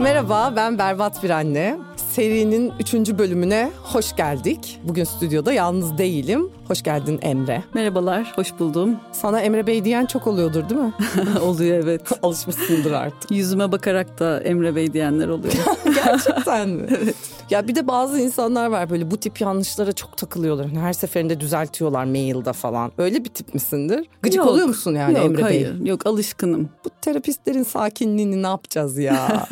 Merhaba, ben Berbat bir anne. Serinin üçüncü bölümüne hoş geldik. Bugün stüdyoda yalnız değilim. Hoş geldin Emre. Merhabalar, hoş buldum. Sana Emre Bey diyen çok oluyordur değil mi? oluyor evet. Alışmışsındır artık. Yüzüme bakarak da Emre Bey diyenler oluyor. Gerçekten mi? evet. Ya bir de bazı insanlar var böyle bu tip yanlışlara çok takılıyorlar. Hani her seferinde düzeltiyorlar mailde falan. Öyle bir tip misindir? Gıcık Yok. oluyor musun yani yok, Emre hayır, Bey? Yok alışkınım. Bu terapistlerin sakinliğini ne yapacağız ya?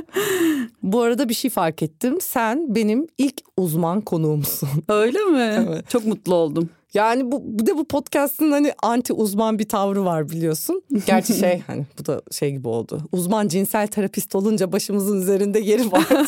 bu arada bir şey fark ettim. Sen benim ilk uzman konuğumsun. Öyle mi? Evet. Çok mutlu oldum. Yani bu bir de bu podcast'ın hani anti uzman bir tavrı var biliyorsun. Gerçi şey hani bu da şey gibi oldu. Uzman cinsel terapist olunca başımızın üzerinde yeri var.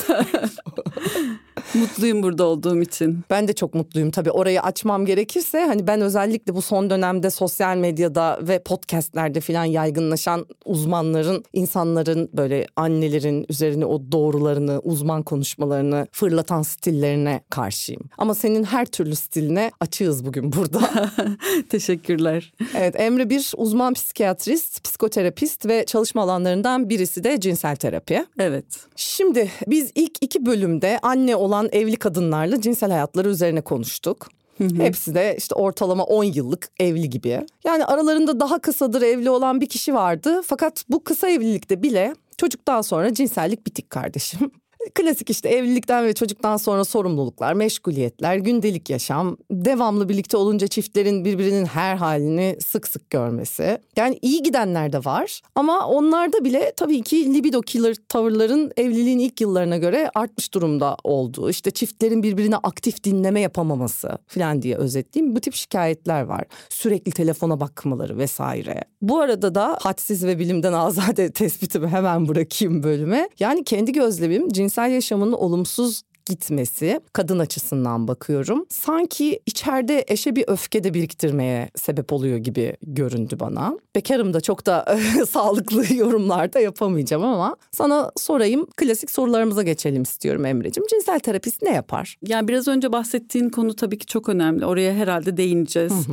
Mutluyum burada olduğum için. ben de çok mutluyum tabii. Orayı açmam gerekirse hani ben özellikle bu son dönemde sosyal medyada ve podcastlerde falan yaygınlaşan uzmanların, insanların böyle annelerin üzerine o doğrularını, uzman konuşmalarını fırlatan stillerine karşıyım. Ama senin her türlü stiline açığız bugün burada. Teşekkürler. Evet Emre bir uzman psikiyatrist, psikoterapist ve çalışma alanlarından birisi de cinsel terapi. Evet. Şimdi biz ilk iki bölümde anne olan evli kadınlarla cinsel hayatları üzerine konuştuk. Hepsi de işte ortalama 10 yıllık evli gibi. Yani aralarında daha kısadır evli olan bir kişi vardı. Fakat bu kısa evlilikte bile çocuktan sonra cinsellik bitik kardeşim. Klasik işte evlilikten ve çocuktan sonra sorumluluklar, meşguliyetler, gündelik yaşam, devamlı birlikte olunca çiftlerin birbirinin her halini sık sık görmesi. Yani iyi gidenler de var ama onlarda bile tabii ki libido killer tavırların evliliğin ilk yıllarına göre artmış durumda olduğu, işte çiftlerin birbirine aktif dinleme yapamaması falan diye özetleyeyim. Bu tip şikayetler var. Sürekli telefona bakmaları vesaire. Bu arada da hadsiz ve bilimden azade tespitimi hemen bırakayım bölüme. Yani kendi gözlemim cinsel yaşamının olumsuz gitmesi kadın açısından bakıyorum. Sanki içeride eşe bir öfke de biriktirmeye sebep oluyor gibi göründü bana. Bekarım da çok da sağlıklı yorumlar da yapamayacağım ama sana sorayım klasik sorularımıza geçelim istiyorum Emre'cim. Cinsel terapist ne yapar? Yani biraz önce bahsettiğin konu tabii ki çok önemli. Oraya herhalde değineceğiz.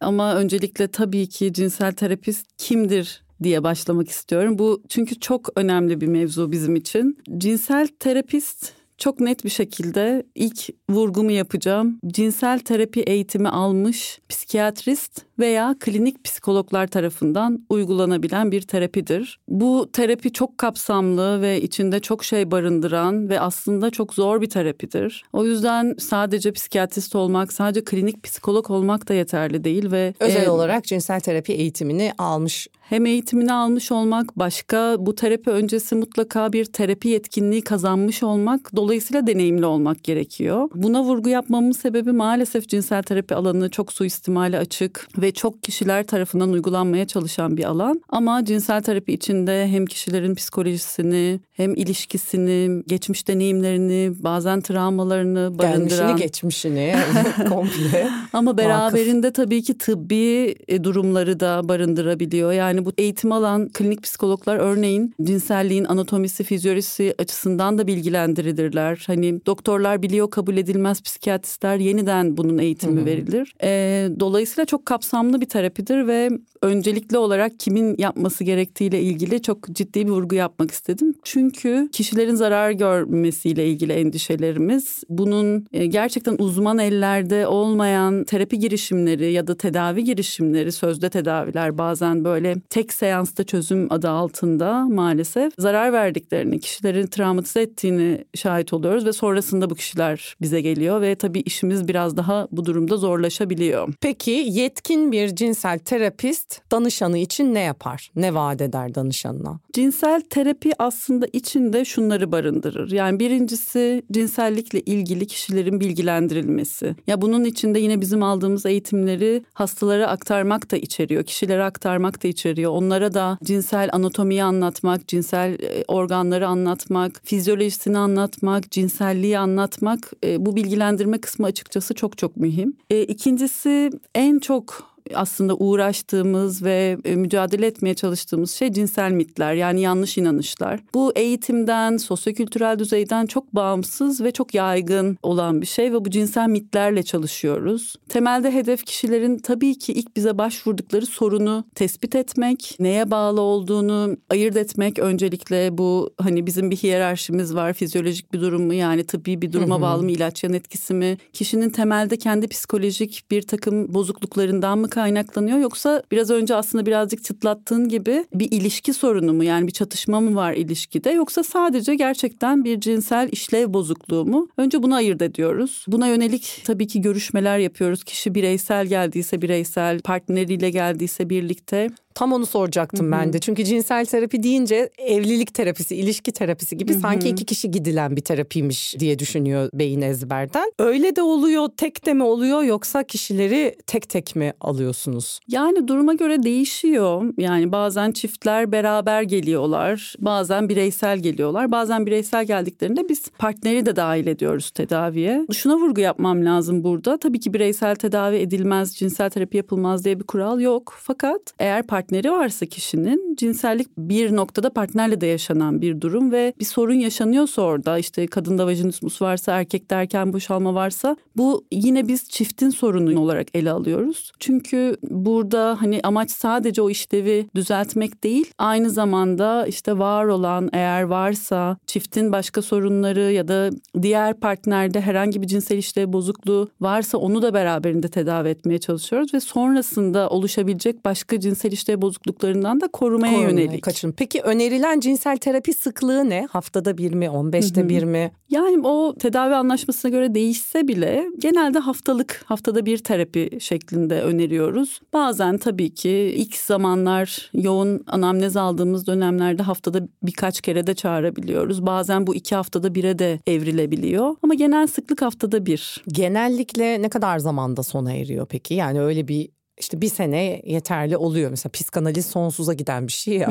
Ama öncelikle tabii ki cinsel terapist kimdir diye başlamak istiyorum. Bu çünkü çok önemli bir mevzu bizim için. Cinsel terapist çok net bir şekilde ilk vurgumu yapacağım. Cinsel terapi eğitimi almış psikiyatrist veya klinik psikologlar tarafından uygulanabilen bir terapidir. Bu terapi çok kapsamlı ve içinde çok şey barındıran ve aslında çok zor bir terapidir. O yüzden sadece psikiyatrist olmak, sadece klinik psikolog olmak da yeterli değil ve Özel e, olarak cinsel terapi eğitimini almış hem eğitimini almış olmak, başka bu terapi öncesi mutlaka bir terapi yetkinliği kazanmış olmak, dolayısıyla deneyimli olmak gerekiyor. Buna vurgu yapmamın sebebi maalesef cinsel terapi alanı çok suistimale açık ve çok kişiler tarafından uygulanmaya çalışan bir alan. Ama cinsel terapi içinde hem kişilerin psikolojisini, hem ilişkisini, geçmiş deneyimlerini, bazen travmalarını barındıran... gelmişini geçmişini komple. Ama beraberinde tabii ki tıbbi e, durumları da barındırabiliyor. Yani bu eğitim alan klinik psikologlar örneğin cinselliğin anatomisi, fizyolojisi açısından da bilgilendirilirler. Hani doktorlar biliyor kabul edilmez psikiyatristler yeniden bunun eğitimi verilir. E, dolayısıyla çok kapsamlı bir terapidir ve öncelikli olarak kimin yapması gerektiğiyle ilgili çok ciddi bir vurgu yapmak istedim. Çünkü kişilerin zarar görmesiyle ilgili endişelerimiz bunun e, gerçekten uzman ellerde olmayan terapi girişimleri ya da tedavi girişimleri, sözde tedaviler bazen böyle tek seansta çözüm adı altında maalesef zarar verdiklerini, kişilerin travmatize ettiğini şahit oluyoruz ve sonrasında bu kişiler bize geliyor ve tabii işimiz biraz daha bu durumda zorlaşabiliyor. Peki yetkin bir cinsel terapist danışanı için ne yapar? Ne vaat eder danışanına? Cinsel terapi aslında içinde şunları barındırır. Yani birincisi cinsellikle ilgili kişilerin bilgilendirilmesi. Ya bunun içinde yine bizim aldığımız eğitimleri hastalara aktarmak da içeriyor, kişilere aktarmak da içeriyor. Onlara da cinsel anatomiyi anlatmak, cinsel e, organları anlatmak, fizyolojisini anlatmak, cinselliği anlatmak e, bu bilgilendirme kısmı açıkçası çok çok mühim. E, ikincisi en çok aslında uğraştığımız ve e, mücadele etmeye çalıştığımız şey cinsel mitler yani yanlış inanışlar. Bu eğitimden, sosyokültürel düzeyden çok bağımsız ve çok yaygın olan bir şey ve bu cinsel mitlerle çalışıyoruz. Temelde hedef kişilerin tabii ki ilk bize başvurdukları sorunu tespit etmek, neye bağlı olduğunu ayırt etmek öncelikle bu hani bizim bir hiyerarşimiz var. Fizyolojik bir durum mu yani tıbbi bir duruma bağlı mı ilaç yan etkisi mi? Kişinin temelde kendi psikolojik bir takım bozukluklarından mı kaynaklanıyor yoksa biraz önce aslında birazcık çıtlattığın gibi bir ilişki sorunu mu yani bir çatışma mı var ilişkide yoksa sadece gerçekten bir cinsel işlev bozukluğu mu? Önce bunu ayırt ediyoruz. Buna yönelik tabii ki görüşmeler yapıyoruz. Kişi bireysel geldiyse bireysel, partneriyle geldiyse birlikte Tam onu soracaktım ben de. Çünkü cinsel terapi deyince evlilik terapisi, ilişki terapisi gibi sanki iki kişi gidilen bir terapiymiş diye düşünüyor beyin ezberden. Öyle de oluyor, tek de mi oluyor yoksa kişileri tek tek mi alıyorsunuz? Yani duruma göre değişiyor. Yani bazen çiftler beraber geliyorlar, bazen bireysel geliyorlar. Bazen bireysel geldiklerinde biz partneri de dahil ediyoruz tedaviye. Şuna vurgu yapmam lazım burada. Tabii ki bireysel tedavi edilmez, cinsel terapi yapılmaz diye bir kural yok. Fakat eğer partner partneri varsa kişinin cinsellik bir noktada partnerle de yaşanan bir durum ve bir sorun yaşanıyorsa orada işte kadında vajinismus varsa erkek derken boşalma varsa bu yine biz çiftin sorunu olarak ele alıyoruz. Çünkü burada hani amaç sadece o işlevi düzeltmek değil aynı zamanda işte var olan eğer varsa çiftin başka sorunları ya da diğer partnerde herhangi bir cinsel işlev bozukluğu varsa onu da beraberinde tedavi etmeye çalışıyoruz ve sonrasında oluşabilecek başka cinsel işlev bozukluklarından da korumaya, korumaya yönelik. Kaçın. Peki önerilen cinsel terapi sıklığı ne? Haftada bir mi, 15'te bir mi? Yani o tedavi anlaşmasına göre değişse bile genelde haftalık, haftada bir terapi şeklinde öneriyoruz. Bazen tabii ki ilk zamanlar yoğun anamnez aldığımız dönemlerde haftada birkaç kere de çağırabiliyoruz. Bazen bu iki haftada bire de evrilebiliyor. Ama genel sıklık haftada bir. Genellikle ne kadar zamanda sona eriyor peki? Yani öyle bir işte bir sene yeterli oluyor. Mesela psikanaliz sonsuza giden bir şey ya.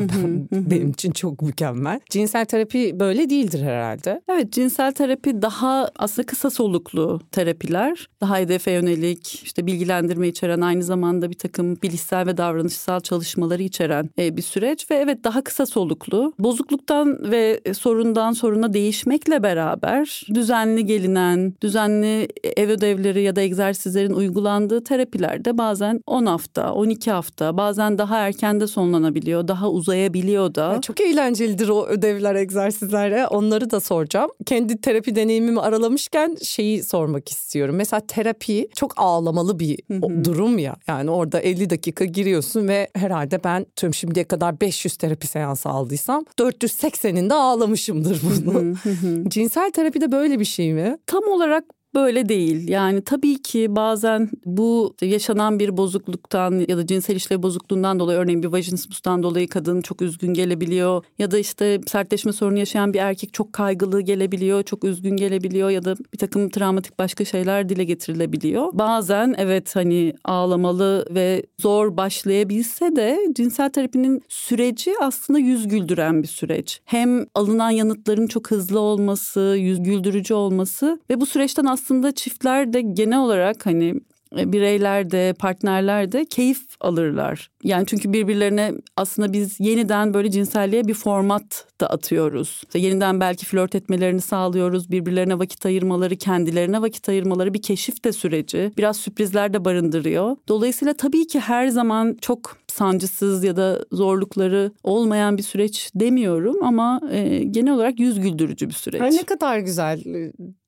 benim için çok mükemmel. Cinsel terapi böyle değildir herhalde. Evet cinsel terapi daha aslında kısa soluklu terapiler. Daha hedefe yönelik işte bilgilendirme içeren aynı zamanda bir takım bilişsel ve davranışsal çalışmaları içeren e, bir süreç. Ve evet daha kısa soluklu. Bozukluktan ve sorundan soruna değişmekle beraber düzenli gelinen, düzenli ev ödevleri ya da egzersizlerin uygulandığı terapilerde bazen 10 hafta, 12 hafta bazen daha erken de sonlanabiliyor, daha uzayabiliyor da. Ya çok eğlencelidir o ödevler, egzersizler. Onları da soracağım. Kendi terapi deneyimimi aralamışken şeyi sormak istiyorum. Mesela terapi çok ağlamalı bir durum ya. Yani orada 50 dakika giriyorsun ve herhalde ben tüm şimdiye kadar 500 terapi seansı aldıysam 480'inde ağlamışımdır bunu. Cinsel terapi de böyle bir şey mi? Tam olarak böyle değil. Yani tabii ki bazen bu yaşanan bir bozukluktan ya da cinsel işlev bozukluğundan dolayı örneğin bir vajinismustan dolayı kadın çok üzgün gelebiliyor. Ya da işte sertleşme sorunu yaşayan bir erkek çok kaygılı gelebiliyor, çok üzgün gelebiliyor ya da bir takım travmatik başka şeyler dile getirilebiliyor. Bazen evet hani ağlamalı ve zor başlayabilse de cinsel terapinin süreci aslında yüz güldüren bir süreç. Hem alınan yanıtların çok hızlı olması, yüz güldürücü olması ve bu süreçten aslında aslında çiftler de genel olarak hani e, bireyler de partnerler de keyif alırlar. Yani çünkü birbirlerine aslında biz yeniden böyle cinselliğe bir format da atıyoruz. İşte yeniden belki flört etmelerini sağlıyoruz. Birbirlerine vakit ayırmaları, kendilerine vakit ayırmaları bir keşif de süreci. Biraz sürprizler de barındırıyor. Dolayısıyla tabii ki her zaman çok sancısız ya da zorlukları olmayan bir süreç demiyorum ama e, genel olarak yüz güldürücü bir süreç. Ay ne kadar güzel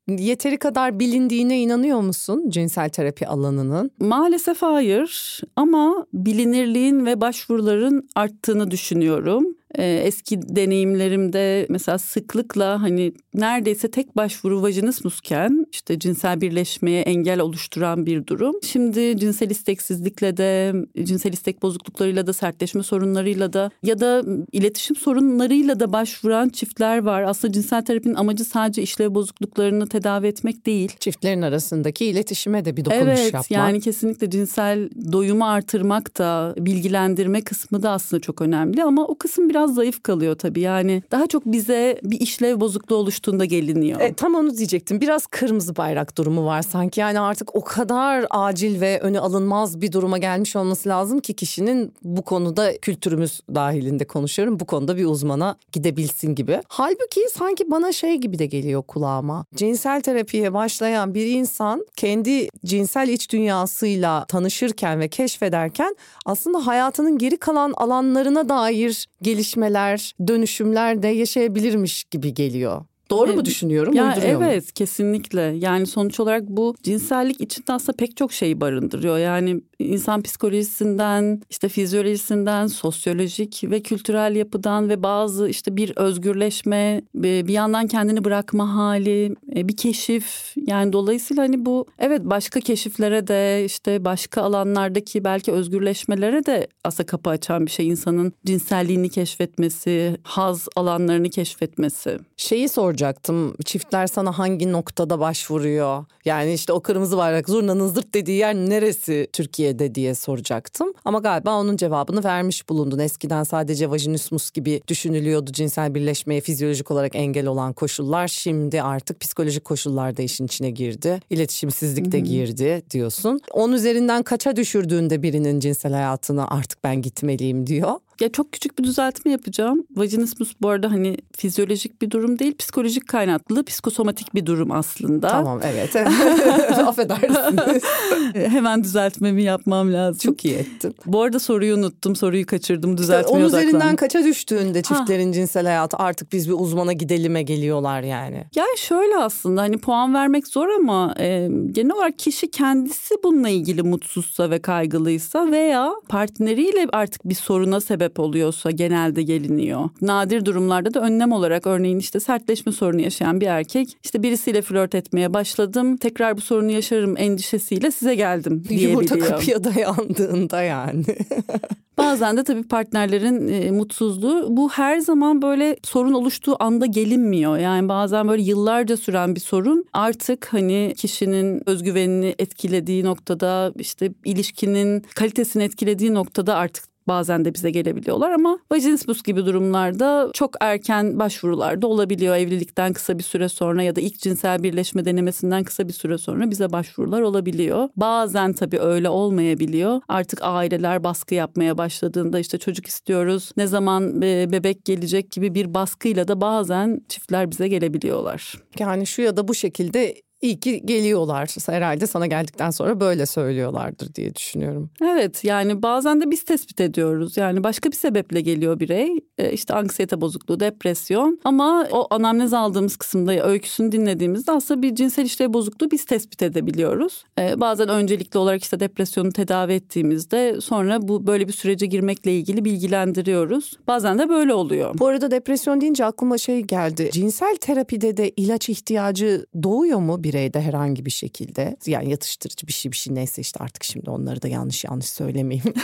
yeteri kadar bilindiğine inanıyor musun cinsel terapi alanının? Maalesef hayır ama bilinirliğin ve başvuruların arttığını düşünüyorum. Ee, eski deneyimlerimde mesela sıklıkla hani neredeyse tek başvuru vajinismusken işte cinsel birleşmeye engel oluşturan bir durum. Şimdi cinsel isteksizlikle de cinsel istek bozukluklarıyla da sertleşme sorunlarıyla da ya da iletişim sorunlarıyla da başvuran çiftler var. Aslında cinsel terapinin amacı sadece işlev bozukluklarını tedavi etmek değil. Çiftlerin arasındaki iletişime de bir dokunuş evet, yapmak. Evet yani kesinlikle cinsel doyumu artırmak da bilgilendirme kısmı da aslında çok önemli ama o kısım biraz biraz zayıf kalıyor tabii. Yani daha çok bize bir işlev bozukluğu oluştuğunda geliniyor. E, tam onu diyecektim. Biraz kırmızı bayrak durumu var sanki. Yani artık o kadar acil ve önü alınmaz bir duruma gelmiş olması lazım ki kişinin bu konuda kültürümüz dahilinde konuşuyorum. Bu konuda bir uzmana gidebilsin gibi. Halbuki sanki bana şey gibi de geliyor kulağıma. Cinsel terapiye başlayan bir insan kendi cinsel iç dünyasıyla tanışırken ve keşfederken aslında hayatının geri kalan alanlarına dair gelişmeler, dönüşümler de yaşayabilirmiş gibi geliyor. Doğru mu düşünüyorum? Ya Uyduruyor evet mu? kesinlikle. Yani sonuç olarak bu cinsellik içinde aslında pek çok şeyi barındırıyor. Yani insan psikolojisinden, işte fizyolojisinden, sosyolojik ve kültürel yapıdan ve bazı işte bir özgürleşme, bir yandan kendini bırakma hali, e, bir keşif. Yani dolayısıyla hani bu evet başka keşiflere de işte başka alanlardaki belki özgürleşmelere de aslında kapı açan bir şey. insanın cinselliğini keşfetmesi, haz alanlarını keşfetmesi. Şeyi soracaktım. Çiftler sana hangi noktada başvuruyor? Yani işte o kırmızı bayrak zurnanın zırt dediği yer neresi Türkiye'de diye soracaktım. Ama galiba onun cevabını vermiş bulundun. Eskiden sadece vajinismus gibi düşünülüyordu cinsel birleşmeye fizyolojik olarak engel olan koşullar. Şimdi artık psikolojik koşullar da işin içine girdi. İletişimsizlik de girdi diyorsun. Onun üzerinden kaça düşürdüğünde birinin cinsel hayatını artık ben gitmeliyim diyor. Ya çok küçük bir düzeltme yapacağım. Vajinismus bu arada hani fizyolojik bir durum değil, psikolojik kaynaklı, psikosomatik bir durum aslında. Tamam evet. Affedersiniz. Hemen düzeltmemi yapmam lazım. Çok iyi ettin. Bu arada soruyu unuttum, soruyu kaçırdım, düzeltmeye Onun odaklandım. üzerinden kaça düştüğünde çiftlerin cinsel hayatı artık biz bir uzmana gidelime geliyorlar yani. Yani şöyle aslında hani puan vermek zor ama e, genel olarak kişi kendisi bununla ilgili mutsuzsa ve kaygılıysa veya partneriyle artık bir soruna sebep oluyorsa genelde geliniyor. Nadir durumlarda da önlem olarak örneğin işte sertleşme sorunu yaşayan bir erkek işte birisiyle flört etmeye başladım tekrar bu sorunu yaşarım endişesiyle size geldim diyebiliyor. Yumurta kapıya dayandığında yani. Bazen de tabii partnerlerin e, mutsuzluğu bu her zaman böyle sorun oluştuğu anda gelinmiyor. Yani bazen böyle yıllarca süren bir sorun artık hani kişinin özgüvenini etkilediği noktada işte ilişkinin kalitesini etkilediği noktada artık bazen de bize gelebiliyorlar ama vajinismus gibi durumlarda çok erken başvurularda olabiliyor. Evlilikten kısa bir süre sonra ya da ilk cinsel birleşme denemesinden kısa bir süre sonra bize başvurular olabiliyor. Bazen tabii öyle olmayabiliyor. Artık aileler baskı yapmaya başladığında işte çocuk istiyoruz, ne zaman e, bebek gelecek gibi bir baskıyla da bazen çiftler bize gelebiliyorlar. Yani şu ya da bu şekilde İyi ki geliyorlar. Herhalde sana geldikten sonra böyle söylüyorlardır diye düşünüyorum. Evet yani bazen de biz tespit ediyoruz. Yani başka bir sebeple geliyor birey. E, işte anksiyete bozukluğu, depresyon. Ama o anamnez aldığımız kısımda öyküsünü dinlediğimizde aslında bir cinsel işlev bozukluğu biz tespit edebiliyoruz. E, bazen öncelikli olarak işte depresyonu tedavi ettiğimizde sonra bu böyle bir sürece girmekle ilgili bilgilendiriyoruz. Bazen de böyle oluyor. Bu arada depresyon deyince aklıma şey geldi. Cinsel terapide de ilaç ihtiyacı doğuyor mu bireyde herhangi bir şekilde? Yani yatıştırıcı bir şey bir şey neyse işte artık şimdi onları da yanlış yanlış söylemeyeyim.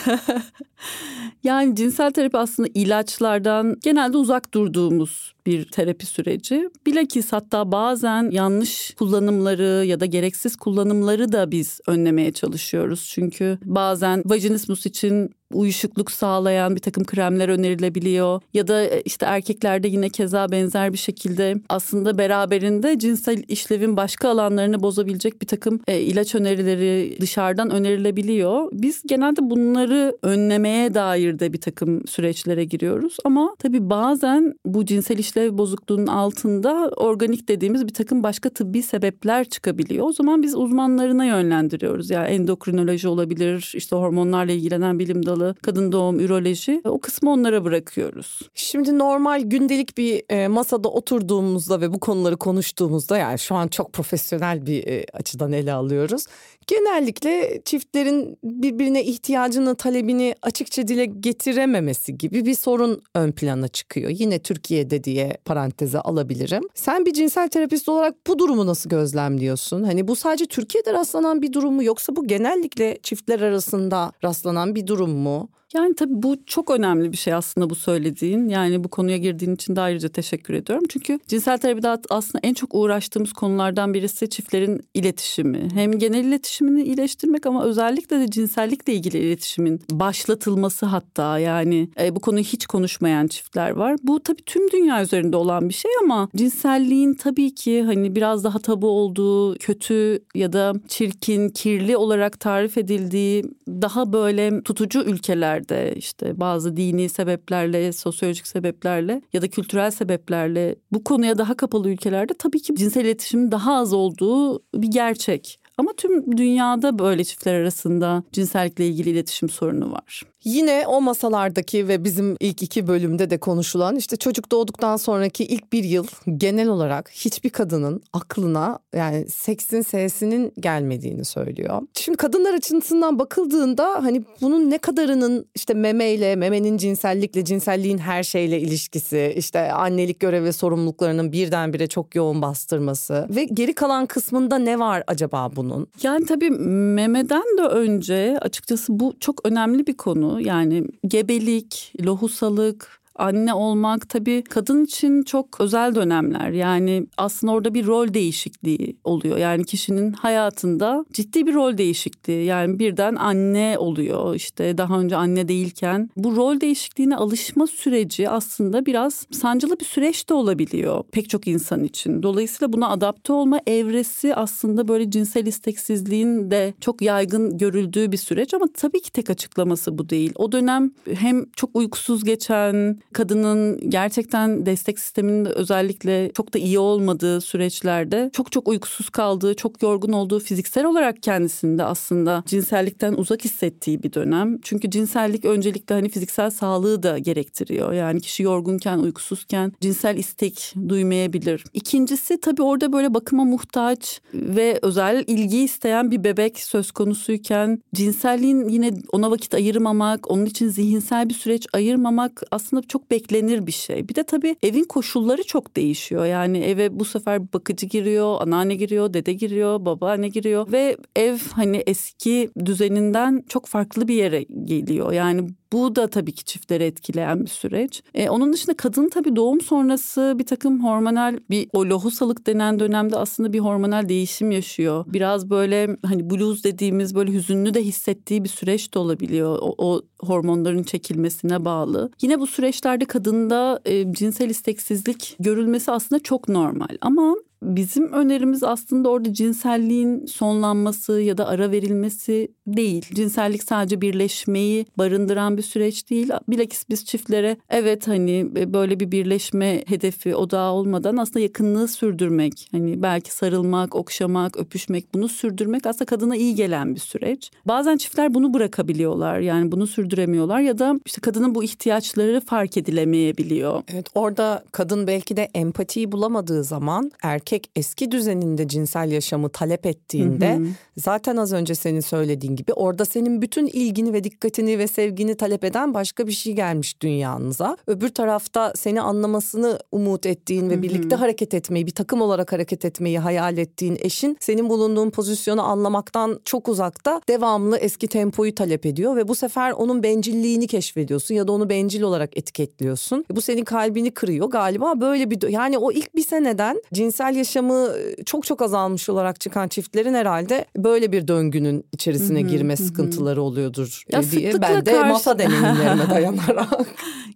yani cinsel terapi aslında ilaçlardan genelde uzak durduğumuz bir terapi süreci. Bilakis hatta bazen yanlış kullanımları ya da gereksiz kullanımları da biz önlemeye çalışıyoruz. Çünkü bazen vajinismus için uyuşukluk sağlayan bir takım kremler önerilebiliyor. Ya da e, işte erkeklerde yine keza benzer bir şekilde aslında beraberinde cinsel işlevin başka alanlarını bozabilecek bir takım e, ilaç önerileri dışarıdan önerilebiliyor. Biz genelde bunları önlemeye dair de bir takım süreçlere giriyoruz. Ama tabii bazen bu cinsel işlev bozukluğunun altında organik dediğimiz bir takım başka tıbbi sebepler çıkabiliyor. O zaman biz uzmanlarına yönlendiriyoruz. Yani endokrinoloji olabilir, işte hormonlarla ilgilenen bilim dalı kadın doğum, üroloji o kısmı onlara bırakıyoruz. Şimdi normal gündelik bir e, masada oturduğumuzda ve bu konuları konuştuğumuzda yani şu an çok profesyonel bir e, açıdan ele alıyoruz. Genellikle çiftlerin birbirine ihtiyacını, talebini açıkça dile getirememesi gibi bir sorun ön plana çıkıyor. Yine Türkiye'de diye paranteze alabilirim. Sen bir cinsel terapist olarak bu durumu nasıl gözlemliyorsun? Hani bu sadece Türkiye'de rastlanan bir durum mu yoksa bu genellikle çiftler arasında rastlanan bir durum mu? Yani tabii bu çok önemli bir şey aslında bu söylediğin. Yani bu konuya girdiğin için de ayrıca teşekkür ediyorum. Çünkü cinsel terapide aslında en çok uğraştığımız konulardan birisi çiftlerin iletişimi. Hem genel iletişimini iyileştirmek ama özellikle de cinsellikle ilgili iletişimin başlatılması hatta yani e, bu konuyu hiç konuşmayan çiftler var. Bu tabii tüm dünya üzerinde olan bir şey ama cinselliğin tabii ki hani biraz daha tabu olduğu, kötü ya da çirkin, kirli olarak tarif edildiği daha böyle tutucu ülkelerde işte bazı dini sebeplerle, sosyolojik sebeplerle ya da kültürel sebeplerle bu konuya daha kapalı ülkelerde tabii ki cinsel iletişimin daha az olduğu bir gerçek. Ama tüm dünyada böyle çiftler arasında cinsellikle ilgili iletişim sorunu var. Yine o masalardaki ve bizim ilk iki bölümde de konuşulan işte çocuk doğduktan sonraki ilk bir yıl genel olarak hiçbir kadının aklına yani seksin sesinin gelmediğini söylüyor. Şimdi kadınlar açısından bakıldığında hani bunun ne kadarının işte memeyle, memenin cinsellikle, cinselliğin her şeyle ilişkisi, işte annelik görevi sorumluluklarının birdenbire çok yoğun bastırması ve geri kalan kısmında ne var acaba bunun? Yani tabii memeden de önce açıkçası bu çok önemli bir konu. Yani gebelik, lohusalık, anne olmak tabii kadın için çok özel dönemler. Yani aslında orada bir rol değişikliği oluyor. Yani kişinin hayatında ciddi bir rol değişikliği. Yani birden anne oluyor. İşte daha önce anne değilken bu rol değişikliğine alışma süreci aslında biraz sancılı bir süreç de olabiliyor pek çok insan için. Dolayısıyla buna adapte olma evresi aslında böyle cinsel isteksizliğin de çok yaygın görüldüğü bir süreç ama tabii ki tek açıklaması bu değil. O dönem hem çok uykusuz geçen, kadının gerçekten destek sisteminin de özellikle çok da iyi olmadığı süreçlerde çok çok uykusuz kaldığı, çok yorgun olduğu fiziksel olarak kendisinde aslında cinsellikten uzak hissettiği bir dönem. Çünkü cinsellik öncelikle hani fiziksel sağlığı da gerektiriyor. Yani kişi yorgunken, uykusuzken cinsel istek duymayabilir. İkincisi tabii orada böyle bakıma muhtaç ve özel ilgi isteyen bir bebek söz konusuyken cinselliğin yine ona vakit ayırmamak, onun için zihinsel bir süreç ayırmamak aslında çok beklenir bir şey. Bir de tabii evin koşulları çok değişiyor. Yani eve bu sefer bakıcı giriyor, anneanne giriyor, dede giriyor, babaanne giriyor ve ev hani eski düzeninden çok farklı bir yere geliyor. Yani bu da tabii ki çiftleri etkileyen bir süreç. E, onun dışında kadın tabii doğum sonrası bir takım hormonal bir o lohusalık denen dönemde aslında bir hormonal değişim yaşıyor. Biraz böyle hani blues dediğimiz böyle hüzünlü de hissettiği bir süreç de olabiliyor. O, o hormonların çekilmesine bağlı. Yine bu süreçlerde kadında e, cinsel isteksizlik görülmesi aslında çok normal. Ama bizim önerimiz aslında orada cinselliğin sonlanması ya da ara verilmesi değil. Cinsellik sadece birleşmeyi barındıran bir süreç değil. Bilakis biz çiftlere evet hani e, böyle bir birleşme hedefi odağı olmadan aslında yakınlığı sürdürmek. Hani belki sarılmak, okşamak, öpüşmek bunu sürdürmek aslında kadına iyi gelen bir süreç. Bazen çiftler bunu bırakabiliyorlar. Yani bunu sürdüremiyorlar ya da işte kadının bu ihtiyaçları fark edilemeyebiliyor. Evet orada kadın belki de empatiyi bulamadığı zaman erkek eski düzeninde cinsel yaşamı talep ettiğinde hı hı. zaten az önce senin söylediğin gibi orada senin bütün ilgini ve dikkatini ve sevgini talep eden başka bir şey gelmiş dünyanıza. Öbür tarafta seni anlamasını umut ettiğin ve birlikte hareket etmeyi, bir takım olarak hareket etmeyi hayal ettiğin eşin senin bulunduğun pozisyonu anlamaktan çok uzakta devamlı eski tempoyu talep ediyor ve bu sefer onun bencilliğini keşfediyorsun ya da onu bencil olarak etiketliyorsun. Bu senin kalbini kırıyor galiba böyle bir yani o ilk bir seneden cinsel yaşamı çok çok azalmış olarak çıkan çiftlerin herhalde böyle bir döngünün içerisine hı girme sıkıntıları oluyordur ya diye ben de karşı... masa deneyimlerime dayanarak.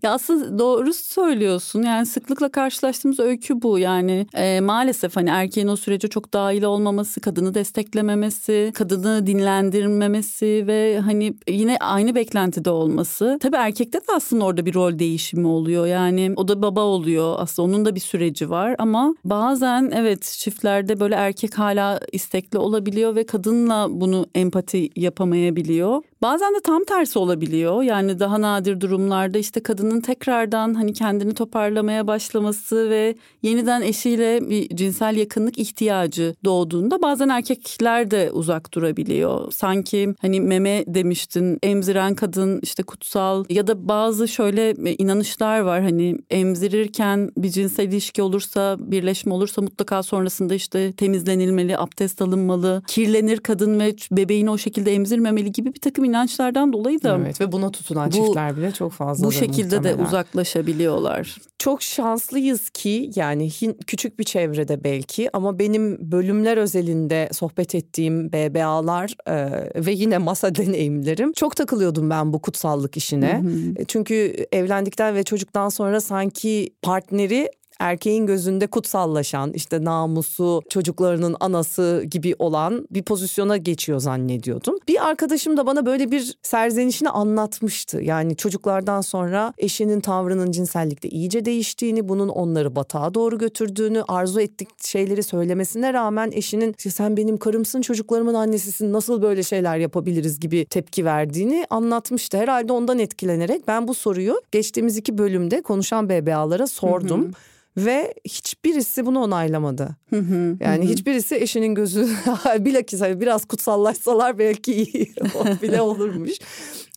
ya aslında doğru söylüyorsun. Yani sıklıkla karşılaştığımız öykü bu. Yani e, maalesef hani erkeğin o sürece çok dahil olmaması, kadını desteklememesi, kadını dinlendirmemesi ve hani yine aynı beklentide olması. Tabii erkekte de aslında orada bir rol değişimi oluyor. Yani o da baba oluyor. Aslında onun da bir süreci var ama bazen evet çiftlerde böyle erkek hala istekli olabiliyor ve kadınla bunu empati yapamayabiliyor. Bazen de tam tersi olabiliyor. Yani daha nadir durumlarda işte kadının tekrardan hani kendini toparlamaya başlaması ve yeniden eşiyle bir cinsel yakınlık ihtiyacı doğduğunda bazen erkekler de uzak durabiliyor. Sanki hani meme demiştin emziren kadın işte kutsal ya da bazı şöyle inanışlar var hani emzirirken bir cinsel ilişki olursa birleşme olursa mutlaka sonrasında işte temizlenilmeli, abdest alınmalı, kirlenir kadın ve bebeğini o şekilde emzirmemeli gibi bir takım inançlardan dolayı da Evet ve buna tutunan Bu- çiftler bile çok fazla. bu şekilde de uzaklaşabiliyorlar. Çok şanslıyız ki yani küçük bir çevrede belki ama benim bölümler özelinde sohbet ettiğim BBA'lar e, ve yine masa deneyimlerim çok takılıyordum ben bu kutsallık işine. E, Çünkü evlendikten ve çocuktan sonra sanki partneri erkeğin gözünde kutsallaşan işte namusu çocuklarının anası gibi olan bir pozisyona geçiyor zannediyordum. Bir arkadaşım da bana böyle bir serzenişini anlatmıştı. Yani çocuklardan sonra eşinin tavrının cinsellikte iyice değiştiğini, bunun onları batağa doğru götürdüğünü, arzu ettik şeyleri söylemesine rağmen eşinin "İşte sen benim karımsın, çocuklarımın annesisin, nasıl böyle şeyler yapabiliriz gibi tepki verdiğini anlatmıştı. Herhalde ondan etkilenerek ben bu soruyu geçtiğimiz iki bölümde konuşan BBA'lara sordum. Ve hiçbirisi bunu onaylamadı. Yani hiçbirisi eşinin gözü bilakis hani biraz kutsallaşsalar belki iyi bile olurmuş.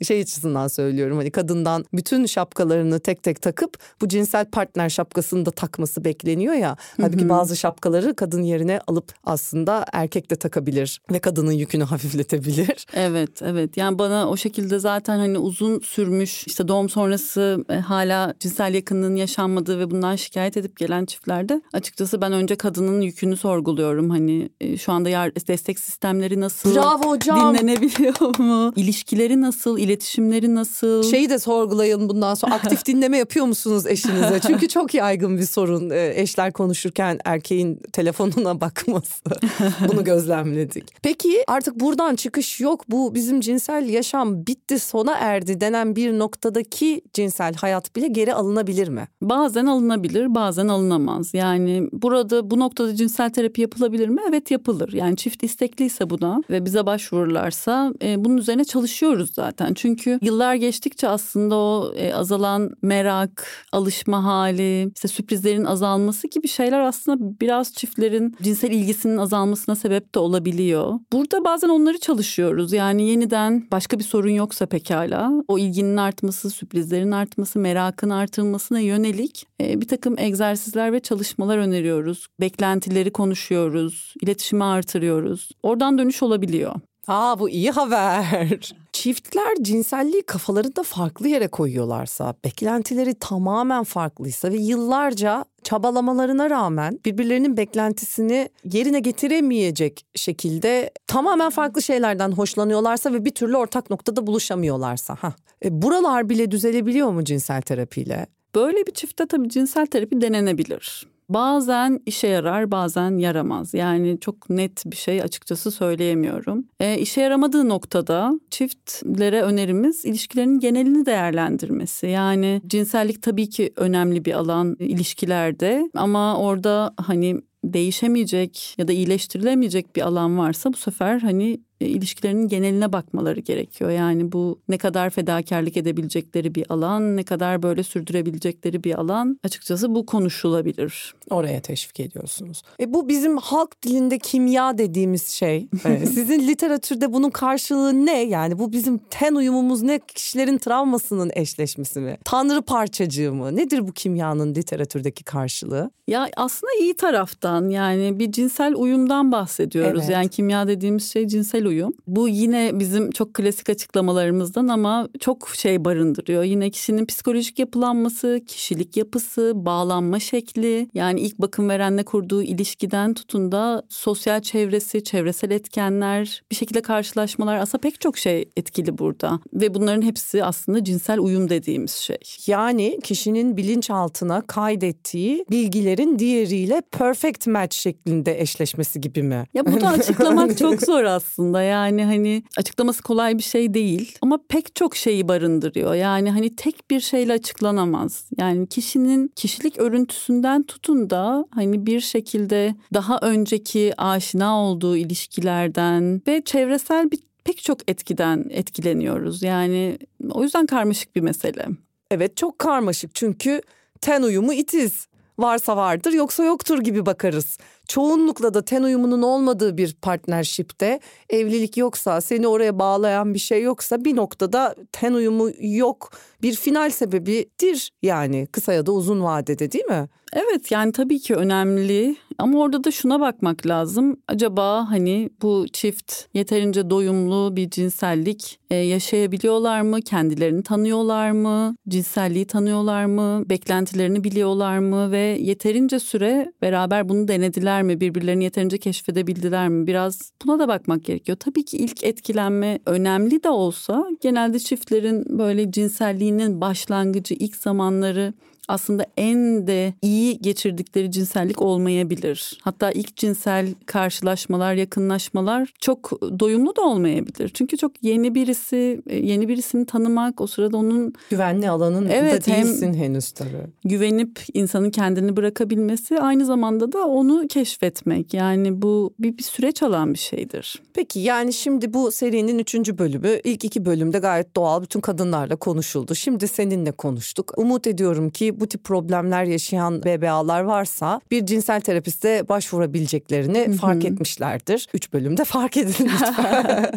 Şey açısından söylüyorum hani kadından bütün şapkalarını tek tek takıp bu cinsel partner şapkasını da takması bekleniyor ya. Halbuki bazı şapkaları kadın yerine alıp aslında erkek de takabilir ve kadının yükünü hafifletebilir. Evet evet yani bana o şekilde zaten hani uzun sürmüş işte doğum sonrası e, hala cinsel yakınlığın yaşanmadığı ve bundan şikayet edip gelen çiftlerde açıkçası ben önce kadının yükünü sorguluyorum. Hani e, şu anda yar- destek sistemleri nasıl? Bravo hocam. Dinlenebiliyor mu? İlişkileri nasıl? İletişimleri nasıl? Şeyi de sorgulayın bundan sonra aktif dinleme yapıyor musunuz eşinize? Çünkü çok yaygın bir sorun e, eşler konuşurken erkeğin telefonuna bakması. Bunu gözlemledik. Peki artık buradan çıkış yok. Bu bizim cinsel yaşam bitti sona erdi denen bir noktadaki cinsel hayat bile geri alınabilir mi? Bazen alınabilir, bazen alınamaz. Yani burada bu noktada cinsel terapi yapılabilir mi? Evet yapılır. Yani çift istekliyse buna ve bize başvururlarsa e, bunun üzerine çalışıyoruz zaten. Çünkü yıllar geçtikçe aslında o e, azalan merak, alışma hali, işte sürprizlerin azalması gibi şeyler aslında biraz çiftlerin cinsel ilgisinin azalmasına sebep de olabiliyor. Burada bazen onları çalışıyoruz. Yani yeniden başka bir sorun yoksa pekala o ilginin artması, sürprizlerin artması, merakın artırılmasına yönelik e, bir takım egzersizler ve çalışmalar öneriyoruz. Beklentileri konuşuyoruz, iletişimi artırıyoruz. Oradan dönüş olabiliyor. Aa bu iyi haber. Çiftler cinselliği kafalarında farklı yere koyuyorlarsa, beklentileri tamamen farklıysa ve yıllarca çabalamalarına rağmen birbirlerinin beklentisini yerine getiremeyecek şekilde tamamen farklı şeylerden hoşlanıyorlarsa ve bir türlü ortak noktada buluşamıyorlarsa. ha E, buralar bile düzelebiliyor mu cinsel terapiyle? Böyle bir çiftte tabii cinsel terapi denenebilir. Bazen işe yarar bazen yaramaz. Yani çok net bir şey açıkçası söyleyemiyorum. E, işe yaramadığı noktada çiftlere önerimiz ilişkilerin genelini değerlendirmesi. Yani cinsellik tabii ki önemli bir alan ilişkilerde ama orada hani değişemeyecek ya da iyileştirilemeyecek bir alan varsa bu sefer hani ilişkilerinin geneline bakmaları gerekiyor. Yani bu ne kadar fedakarlık edebilecekleri bir alan, ne kadar böyle sürdürebilecekleri bir alan. Açıkçası bu konuşulabilir. Oraya teşvik ediyorsunuz. E bu bizim halk dilinde kimya dediğimiz şey. E, sizin literatürde bunun karşılığı ne? Yani bu bizim ten uyumumuz ne? Kişilerin travmasının eşleşmesi mi? Tanrı parçacığı mı? Nedir bu kimyanın literatürdeki karşılığı? Ya aslında iyi taraftan yani bir cinsel uyumdan bahsediyoruz. Evet. Yani kimya dediğimiz şey cinsel uyum. Bu yine bizim çok klasik açıklamalarımızdan ama çok şey barındırıyor. Yine kişinin psikolojik yapılanması, kişilik yapısı, bağlanma şekli. Yani ilk bakım verenle kurduğu ilişkiden tutun da sosyal çevresi, çevresel etkenler, bir şekilde karşılaşmalar aslında pek çok şey etkili burada. Ve bunların hepsi aslında cinsel uyum dediğimiz şey. Yani kişinin bilinçaltına kaydettiği bilgilerin diğeriyle perfect match şeklinde eşleşmesi gibi mi? Ya bunu açıklamak çok zor aslında. Yani hani açıklaması kolay bir şey değil ama pek çok şeyi barındırıyor. Yani hani tek bir şeyle açıklanamaz. Yani kişinin kişilik örüntüsünden tutun da hani bir şekilde daha önceki aşina olduğu ilişkilerden ve çevresel bir pek çok etkiden etkileniyoruz. Yani o yüzden karmaşık bir mesele. Evet çok karmaşık çünkü ten uyumu itiz. Varsa vardır yoksa yoktur gibi bakarız. Çoğunlukla da ten uyumunun olmadığı bir partnership'te evlilik yoksa seni oraya bağlayan bir şey yoksa bir noktada ten uyumu yok bir final sebebidir yani kısa ya da uzun vadede değil mi? Evet yani tabii ki önemli Ama orada da şuna bakmak lazım. Acaba hani bu çift yeterince doyumlu bir cinsellik e, yaşayabiliyorlar mı? Kendilerini tanıyorlar mı? Cinselliği tanıyorlar mı? Beklentilerini biliyorlar mı? Ve yeterince süre beraber bunu denediler mi? Birbirlerini yeterince keşfedebildiler mi? Biraz buna da bakmak gerekiyor. Tabii ki ilk etkilenme önemli de olsa genelde çiftlerin böyle cinselliğinin başlangıcı, ilk zamanları aslında en de iyi geçirdikleri cinsellik olmayabilir. Hatta ilk cinsel karşılaşmalar, yakınlaşmalar çok doyumlu da olmayabilir. Çünkü çok yeni birisi, yeni birisini tanımak, o sırada onun güvenli alanın evet, da değilsin henüz tabii. Güvenip insanın kendini bırakabilmesi aynı zamanda da onu keşfetmek. Yani bu bir, bir süreç alan bir şeydir. Peki yani şimdi bu serinin üçüncü bölümü ilk iki bölümde gayet doğal bütün kadınlarla konuşuldu. Şimdi seninle konuştuk. Umut ediyorum ki bu tip problemler yaşayan BBA'lar varsa bir cinsel terapiste başvurabileceklerini fark etmişlerdir. Üç bölümde fark edin lütfen.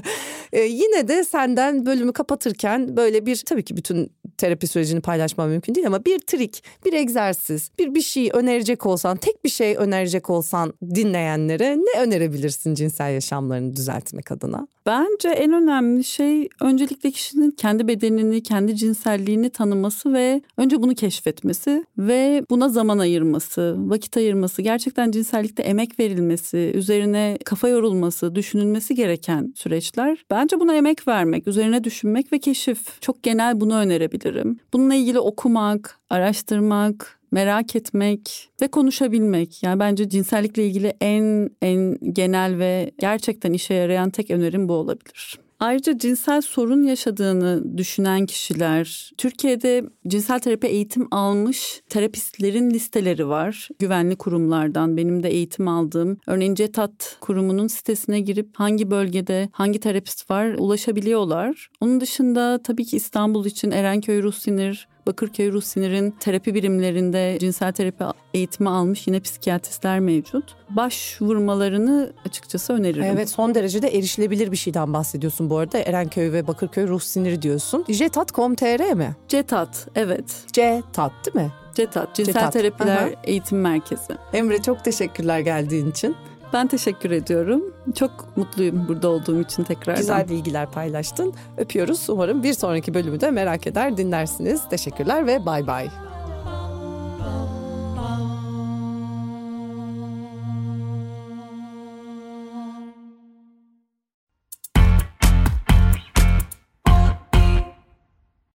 ee, yine de senden bölümü kapatırken böyle bir tabii ki bütün terapi sürecini paylaşmam mümkün değil ama bir trik, bir egzersiz, bir bir şey önerecek olsan, tek bir şey önerecek olsan dinleyenlere ne önerebilirsin cinsel yaşamlarını düzeltmek adına? Bence en önemli şey öncelikle kişinin kendi bedenini, kendi cinselliğini tanıması ve önce bunu keşfetmesi ve buna zaman ayırması, vakit ayırması, gerçekten cinsellikte emek verilmesi, üzerine kafa yorulması, düşünülmesi gereken süreçler. Bence buna emek vermek, üzerine düşünmek ve keşif. Çok genel bunu önerebilirim. Bununla ilgili okumak, araştırmak, merak etmek ve konuşabilmek. Yani bence cinsellikle ilgili en en genel ve gerçekten işe yarayan tek önerim bu olabilir. Ayrıca cinsel sorun yaşadığını düşünen kişiler, Türkiye'de cinsel terapi eğitim almış terapistlerin listeleri var. Güvenli kurumlardan benim de eğitim aldığım. Örneğin CETAT kurumunun sitesine girip hangi bölgede hangi terapist var ulaşabiliyorlar. Onun dışında tabii ki İstanbul için Erenköy Ruh Sinir, Bakırköy Ruh Sinir'in terapi birimlerinde cinsel terapi eğitimi almış yine psikiyatristler mevcut. Başvurmalarını açıkçası öneririm. Evet son derecede erişilebilir bir şeyden bahsediyorsun bu arada. Erenköy ve Bakırköy Ruh Siniri diyorsun. Jetat.com.tr mi? Cetat evet. Cetat değil mi? Cetat, Cinsel Cetat. Terapiler Aha. Eğitim Merkezi. Emre çok teşekkürler geldiğin için. Ben teşekkür ediyorum. Çok mutluyum burada olduğum için tekrardan. Güzel bilgiler paylaştın. Öpüyoruz. Umarım bir sonraki bölümü de merak eder dinlersiniz. Teşekkürler ve bay bay.